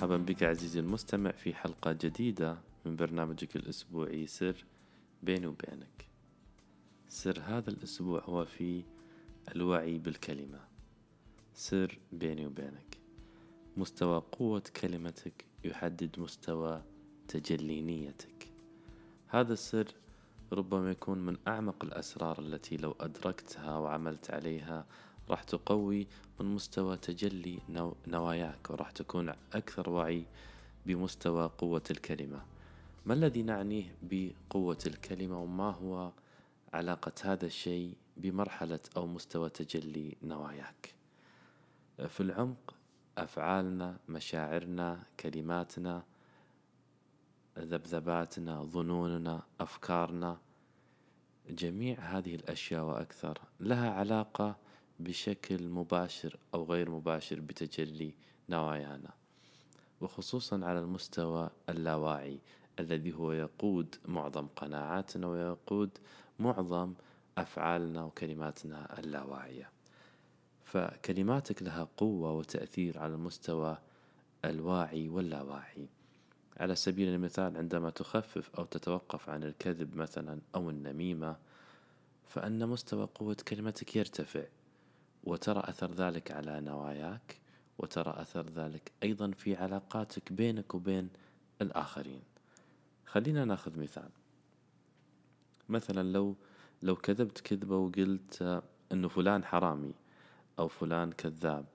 مرحبا بك عزيزي المستمع في حلقة جديدة من برنامجك الأسبوعي سر بيني وبينك. سر هذا الأسبوع هو في الوعي بالكلمة. سر بيني وبينك. مستوى قوة كلمتك يحدد مستوى تجلي نيتك. هذا السر ربما يكون من أعمق الأسرار التي لو أدركتها وعملت عليها راح تقوي من مستوى تجلي نو نواياك وراح تكون أكثر وعي بمستوى قوة الكلمة. ما الذي نعنيه بقوة الكلمة وما هو علاقة هذا الشيء بمرحلة أو مستوى تجلي نواياك؟ في العمق أفعالنا مشاعرنا كلماتنا ذبذباتنا ظنوننا أفكارنا جميع هذه الأشياء وأكثر لها علاقة بشكل مباشر أو غير مباشر بتجلي نوايانا وخصوصا على المستوى اللاواعي الذي هو يقود معظم قناعاتنا ويقود معظم أفعالنا وكلماتنا اللاواعية. فكلماتك لها قوة وتأثير على المستوى الواعي واللاواعي. على سبيل المثال عندما تخفف أو تتوقف عن الكذب مثلا أو النميمة فأن مستوى قوة كلمتك يرتفع. وترى أثر ذلك على نواياك وترى أثر ذلك أيضا في علاقاتك بينك وبين الآخرين. خلينا ناخذ مثال. مثلا لو لو كذبت كذبة وقلت أنه فلان حرامي أو فلان كذاب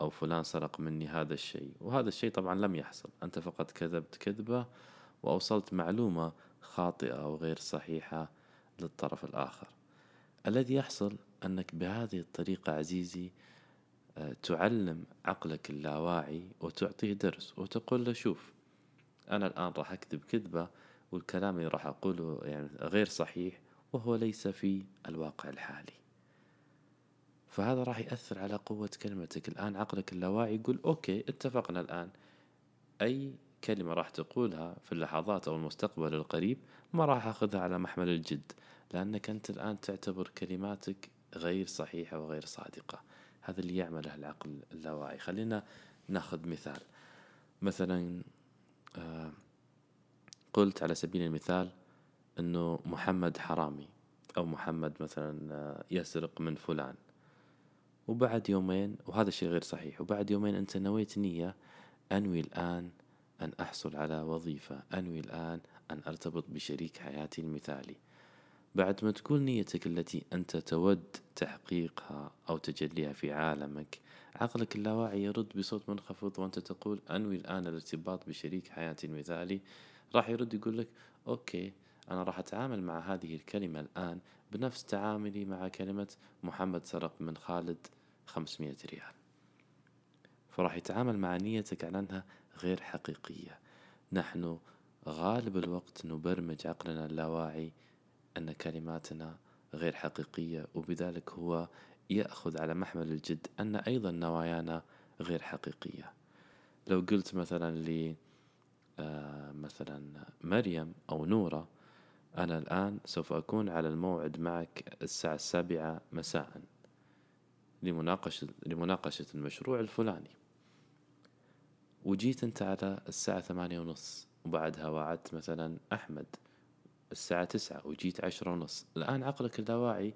أو فلان سرق مني هذا الشيء. وهذا الشيء طبعا لم يحصل. أنت فقط كذبت كذبة وأوصلت معلومة خاطئة أو غير صحيحة للطرف الآخر. الذي يحصل أنك بهذه الطريقة عزيزي آه، تعلم عقلك اللاواعي وتعطيه درس وتقول له شوف أنا الآن راح أكذب كذبة والكلام اللي راح أقوله يعني غير صحيح وهو ليس في الواقع الحالي. فهذا راح يأثر على قوة كلمتك. الآن عقلك اللاواعي يقول أوكي اتفقنا الآن. أي كلمة راح تقولها في اللحظات أو المستقبل القريب ما راح أخذها على محمل الجد. لأنك أنت الآن تعتبر كلماتك غير صحيحة وغير صادقة. هذا اللي يعمله العقل اللاواعي خلينا نأخذ مثال. مثلا آه، قلت على سبيل المثال أنه محمد حرامي أو محمد مثلا آه، يسرق من فلان. وبعد يومين وهذا الشيء غير صحيح وبعد يومين أنت نويت نية أنوي الآن أن أحصل على وظيفة أنوي الآن أن أرتبط بشريك حياتي المثالي. بعد ما تقول نيتك التي أنت تود تحقيقها أو تجليها في عالمك عقلك اللاواعي يرد بصوت منخفض وأنت تقول أنوي الآن الارتباط بشريك حياتي المثالي راح يرد يقول لك أوكي أنا راح أتعامل مع هذه الكلمة الآن بنفس تعاملي مع كلمة محمد سرق من خالد خمسمية ريال. فراح يتعامل مع نيتك على أنها غير حقيقية. نحن غالب الوقت نبرمج عقلنا اللاواعي أن كلماتنا غير حقيقية وبذلك هو يأخذ على محمل الجد أن أيضا نوايانا غير حقيقية. لو قلت مثلا لي آه، مثلا مريم أو نورة أنا الآن سوف أكون على الموعد معك الساعة السابعة مساء لمناقشة, لمناقشة المشروع الفلاني. وجيت أنت على الساعة ثمانية ونص وبعدها وعدت مثلا أحمد. الساعة تسعة وجيت عشرة ونص. الآن عقلك اللاواعي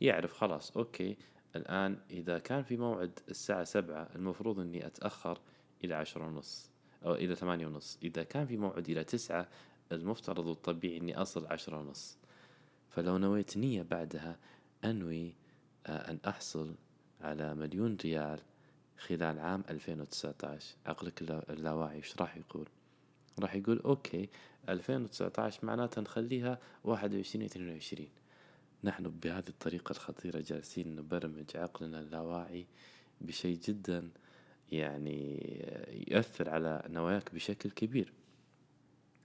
يعرف خلاص okay. الآن إذا كان في موعد الساعة سبعة المفروض أني أتأخر إلى عشرة ونص أو إلى ثمانية ونص. إذا كان في موعد إلى تسعة المفترض والطبيعي أني أصل عشرة ونص. فلو نويت نية بعدها أنوي آه، أن أحصل على مليون ريال خلال عام 2019 عقلك اللاواعي إيش راح يقول؟ راح يقول okay 2019 معناتها نخليها 21 22 نحن بهذه الطريقة الخطيرة جالسين نبرمج عقلنا اللاواعي بشيء جدا يعني يؤثر على نواياك بشكل كبير.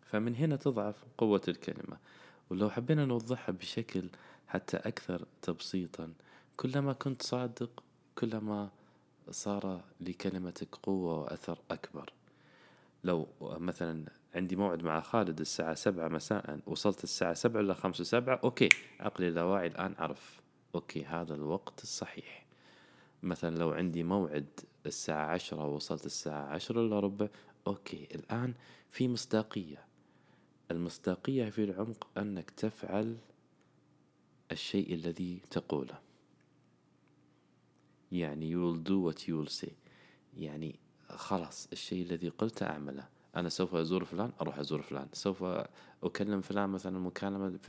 فمن هنا تضعف قوة الكلمة. ولو حبينا نوضحها بشكل حتى أكثر تبسيطا كلما كنت صادق كلما صار لكلمتك قوة وأثر أكبر. لو مثلا عندي موعد مع خالد الساعة سبعة مساء وصلت الساعة سبعة إلى خمسة وسبعة okay عقلي اللاواعي الآن عرف okay هذا الوقت الصحيح. مثلا لو عندي موعد الساعة عشرة ووصلت الساعة عشرة إلا ربع okay الآن في مصداقية. المصداقية في العمق أنك تفعل الشيء الذي تقوله. يعني you will do what you will say. يعني خلاص الشيء الذي قلته أعمله أنا سوف أزور فلان أروح أزور فلان. سوف أكلم فلان مثلا مكالمة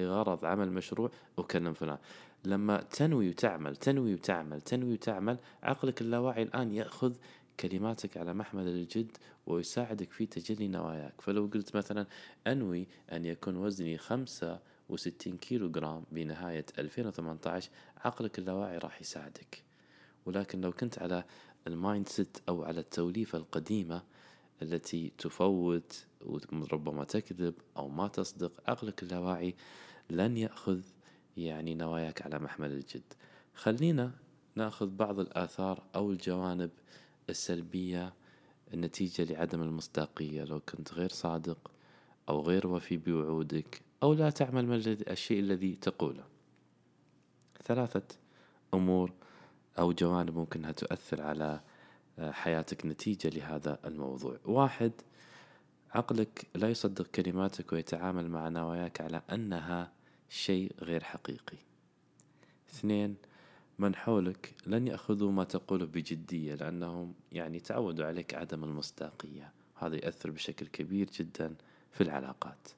لغرض عمل مشروع أكلم فلان. لما تنوي وتعمل تنوي وتعمل تنوي وتعمل عقلك اللاواعي الآن يأخذ كلماتك على محمل الجد ويساعدك في تجلي نواياك. فلو قلت مثلا أنوي أن يكون وزني خمسة وستين كيلو جرام بنهاية 2018 عقلك اللاواعي راح يساعدك. ولكن لو كنت على ال mindset أو على التوليفة القديمة التي تفوت وربما تكذب أو ما تصدق عقلك اللاواعي لن يأخذ يعني نواياك على محمل الجد. خلينا نأخذ بعض الآثار أو الجوانب السلبية النتيجة لعدم المصداقية. لو كنت غير صادق أو غير وفي بوعودك أو لا تعمل الشيء الذي تقوله. ثلاثة أمور أو جوانب ممكن تؤثر على آه، حياتك نتيجة لهذا الموضوع. واحد عقلك لا يصدق كلماتك ويتعامل مع نواياك على أنها شيء غير حقيقي. اثنين من حولك لن يأخذوا ما تقوله بجدية لأنهم يعني تعودوا عليك عدم المصداقية. هذا يأثر بشكل كبير جدا في العلاقات.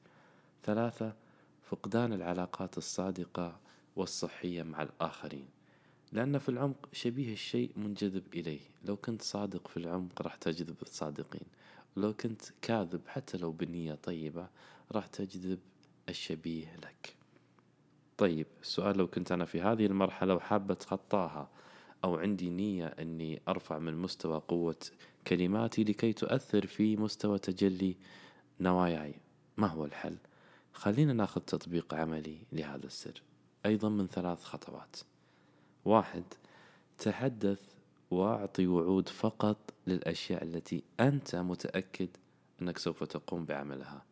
ثلاثة فقدان العلاقات الصادقة والصحية مع الآخرين. لأن في العمق شبيه الشيء منجذب إليه. لو كنت صادق في العمق راح تجذب الصادقين. ولو كنت كاذب حتى لو بنية طيبة راح تجذب الشبيه لك. طيب السؤال لو كنت أنا في هذه المرحلة وحابة أتخطاها أو عندي نية أني أرفع من مستوى قوة كلماتي لكي تؤثر في مستوى تجلي نواياي ما هو الحل؟ خلينا ناخذ تطبيق عملي لهذا السر. أيضا من ثلاث خطوات. واحد تحدث واعطي وعود فقط للأشياء التي أنت متأكد أنك سوف تقوم بعملها.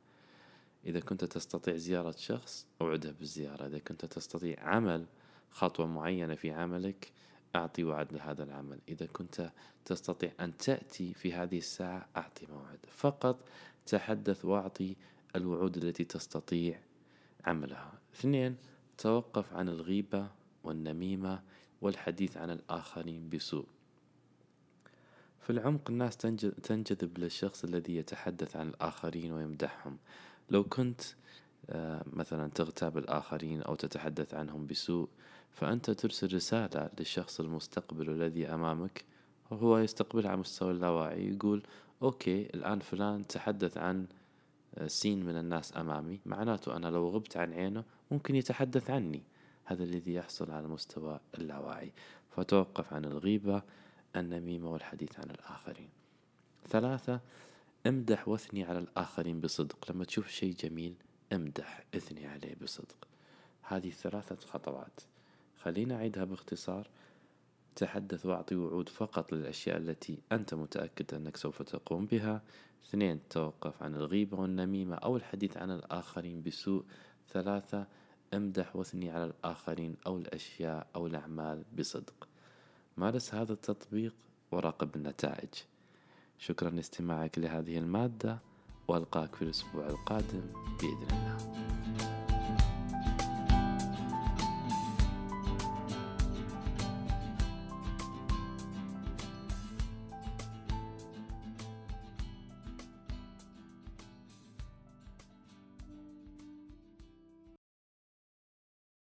إذا كنت تستطيع زيارة شخص أوعده بالزيارة. إذا كنت تستطيع عمل خطوة معينة في عملك أعطي وعد لهذا العمل. إذا كنت تستطيع أن تأتي في هذه الساعة أعطي موعد. فقط تحدث واعطي الوعود التي تستطيع عملها. اثنين توقف عن الغيبة والنميمة والحديث عن الآخرين بسوء. في العمق الناس تنجذب للشخص الذي يتحدث عن الآخرين ويمدحهم. لو كنت آه، مثلا تغتاب الآخرين أو تتحدث عنهم بسوء فأنت ترسل رسالة للشخص المستقبل الذي أمامك. وهو يستقبلها على مستوى اللاواعي يقول أوكي الآن فلان تحدث عن آه، سين من الناس أمامي معناته أنا لو غبت عن عينه ممكن يتحدث عني. هذا الذي يحصل على مستوى اللاواعي فتوقف عن الغيبة النميمة والحديث عن الآخرين. ثلاثة امدح واثني على الآخرين بصدق. لما تشوف شيء جميل امدح اثني عليه بصدق. هذه ثلاثة خطوات. خلينا أعيدها باختصار. تحدث وأعطي وعود فقط للأشياء التي أنت متأكد أنك سوف تقوم بها. اثنين توقف عن الغيبة والنميمة أو الحديث عن الآخرين بسوء. ثلاثة أمدح واثني على الآخرين أو الأشياء أو الأعمال بصدق. مارس هذا التطبيق وراقب النتائج شكرا لاستماعك لهذه المادة وألقاك في الأسبوع القادم بإذن الله.